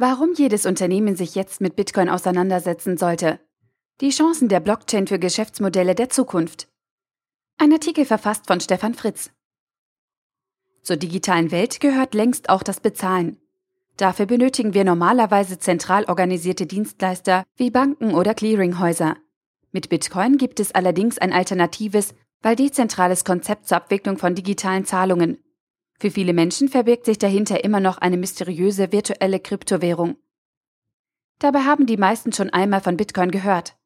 Warum jedes Unternehmen sich jetzt mit Bitcoin auseinandersetzen sollte. Die Chancen der Blockchain für Geschäftsmodelle der Zukunft. Ein Artikel verfasst von Stefan Fritz. Zur digitalen Welt gehört längst auch das Bezahlen. Dafür benötigen wir normalerweise zentral organisierte Dienstleister wie Banken oder Clearinghäuser. Mit Bitcoin gibt es allerdings ein alternatives, weil dezentrales Konzept zur Abwicklung von digitalen Zahlungen. Für viele Menschen verbirgt sich dahinter immer noch eine mysteriöse virtuelle Kryptowährung. Dabei haben die meisten schon einmal von Bitcoin gehört.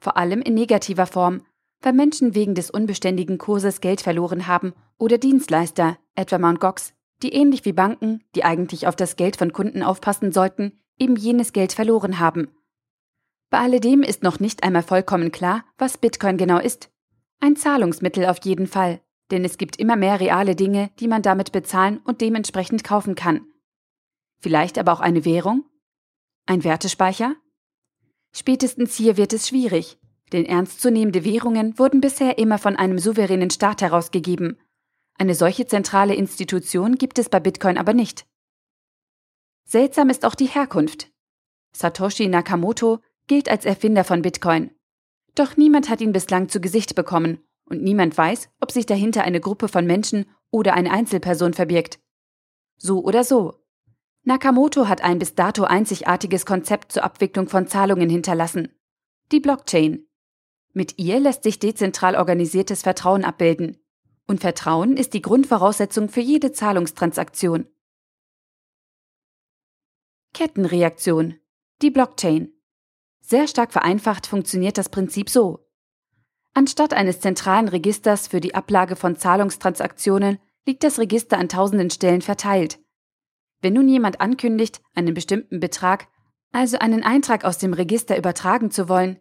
Vor allem in negativer Form, weil Menschen wegen des unbeständigen Kurses Geld verloren haben oder Dienstleister, etwa Mt. Gox, die ähnlich wie Banken, die eigentlich auf das Geld von Kunden aufpassen sollten, eben jenes Geld verloren haben. Bei alledem ist noch nicht einmal vollkommen klar, was Bitcoin genau ist. Ein Zahlungsmittel auf jeden Fall, denn es gibt immer mehr reale Dinge, die man damit bezahlen und dementsprechend kaufen kann. Vielleicht aber auch eine Währung? Ein Wertespeicher? Spätestens hier wird es schwierig, denn ernstzunehmende Währungen wurden bisher immer von einem souveränen Staat herausgegeben. Eine solche zentrale Institution gibt es bei Bitcoin aber nicht. Seltsam ist auch die Herkunft. Satoshi Nakamoto gilt als Erfinder von Bitcoin. Doch niemand hat ihn bislang zu Gesicht bekommen und niemand weiß, ob sich dahinter eine Gruppe von Menschen oder eine Einzelperson verbirgt. So oder so. Nakamoto hat ein bis dato einzigartiges Konzept zur Abwicklung von Zahlungen hinterlassen. Die Blockchain. Mit ihr lässt sich dezentral organisiertes Vertrauen abbilden. Und Vertrauen ist die Grundvoraussetzung für jede Zahlungstransaktion. Kettenreaktion. Die Blockchain. Sehr stark vereinfacht funktioniert das Prinzip so. Anstatt eines zentralen Registers für die Ablage von Zahlungstransaktionen liegt das Register an tausenden Stellen verteilt. Wenn nun jemand ankündigt, einen bestimmten Betrag, also einen Eintrag aus dem Register übertragen zu wollen,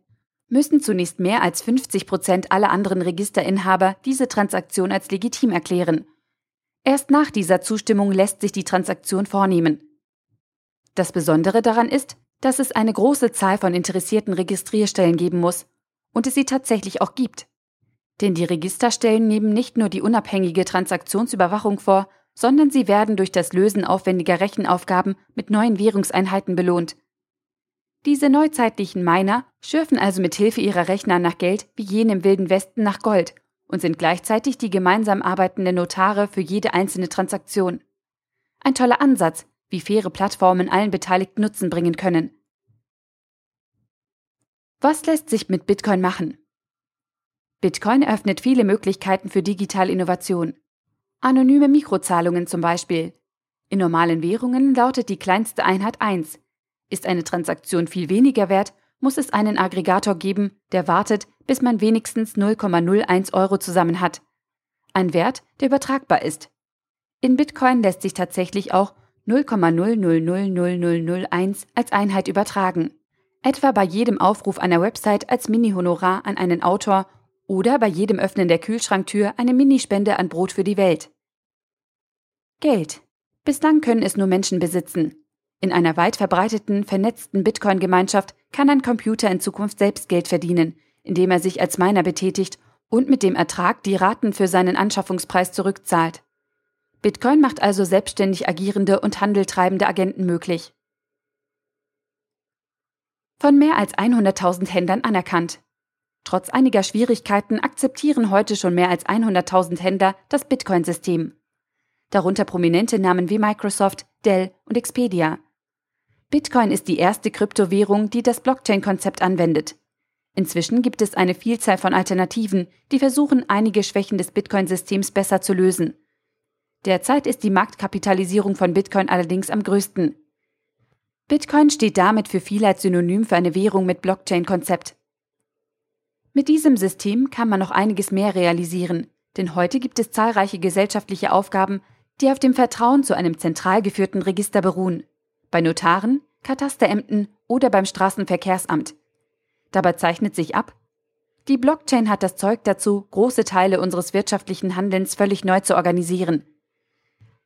müssen zunächst mehr als 50 Prozent aller anderen Registerinhaber diese Transaktion als legitim erklären. Erst nach dieser Zustimmung lässt sich die Transaktion vornehmen. Das Besondere daran ist, dass es eine große Zahl von interessierten Registrierstellen geben muss und es sie tatsächlich auch gibt. Denn die Registerstellen nehmen nicht nur die unabhängige Transaktionsüberwachung vor, sondern sie werden durch das Lösen aufwendiger Rechenaufgaben mit neuen Währungseinheiten belohnt. Diese neuzeitlichen Miner schürfen also mit Hilfe ihrer Rechner nach Geld wie jene im Wilden Westen nach Gold und sind gleichzeitig die gemeinsam arbeitenden Notare für jede einzelne Transaktion. Ein toller Ansatz, wie faire Plattformen allen Beteiligten Nutzen bringen können. Was lässt sich mit Bitcoin machen? Bitcoin eröffnet viele Möglichkeiten für digitale Innovation. Anonyme Mikrozahlungen zum Beispiel. In normalen Währungen lautet die kleinste Einheit 1. Ist eine Transaktion viel weniger wert, muss es einen Aggregator geben, der wartet, bis man wenigstens 0,01 Euro zusammen hat. Ein Wert, der übertragbar ist. In Bitcoin lässt sich tatsächlich auch 0,0000001 als Einheit übertragen etwa bei jedem Aufruf einer Website als Mini-Honorar an einen Autor oder bei jedem Öffnen der Kühlschranktür eine Minispende an Brot für die Welt. Geld. Bislang können es nur Menschen besitzen. In einer weit verbreiteten, vernetzten Bitcoin-Gemeinschaft kann ein Computer in Zukunft selbst Geld verdienen, indem er sich als Miner betätigt und mit dem Ertrag die Raten für seinen Anschaffungspreis zurückzahlt. Bitcoin macht also selbstständig agierende und handeltreibende Agenten möglich von mehr als 100.000 Händlern anerkannt. Trotz einiger Schwierigkeiten akzeptieren heute schon mehr als 100.000 Händler das Bitcoin-System. Darunter prominente Namen wie Microsoft, Dell und Expedia. Bitcoin ist die erste Kryptowährung, die das Blockchain-Konzept anwendet. Inzwischen gibt es eine Vielzahl von Alternativen, die versuchen, einige Schwächen des Bitcoin-Systems besser zu lösen. Derzeit ist die Marktkapitalisierung von Bitcoin allerdings am größten. Bitcoin steht damit für viele als Synonym für eine Währung mit Blockchain-Konzept. Mit diesem System kann man noch einiges mehr realisieren, denn heute gibt es zahlreiche gesellschaftliche Aufgaben, die auf dem Vertrauen zu einem zentral geführten Register beruhen. Bei Notaren, Katasterämten oder beim Straßenverkehrsamt. Dabei zeichnet sich ab, die Blockchain hat das Zeug dazu, große Teile unseres wirtschaftlichen Handelns völlig neu zu organisieren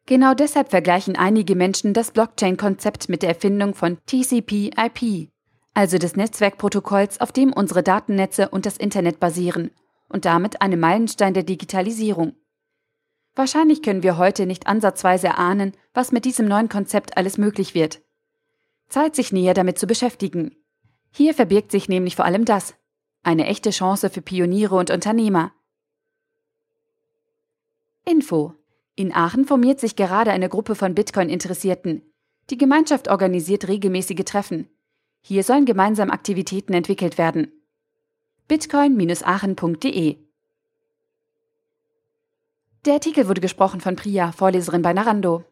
Genau deshalb vergleichen einige Menschen das Blockchain-Konzept mit der Erfindung von TCP/IP, also des Netzwerkprotokolls, auf dem unsere Datennetze und das Internet basieren und damit einem Meilenstein der Digitalisierung. Wahrscheinlich können wir heute nicht ansatzweise erahnen, was mit diesem neuen Konzept alles möglich wird. Zeit, sich näher damit zu beschäftigen. Hier verbirgt sich nämlich vor allem das. Eine echte Chance für Pioniere und Unternehmer. Info. In Aachen formiert sich gerade eine Gruppe von Bitcoin-Interessierten. Die Gemeinschaft organisiert regelmäßige Treffen. Hier sollen gemeinsam Aktivitäten entwickelt werden. bitcoin-aachen.de Der Artikel wurde gesprochen von Priya, Vorleserin bei Narando.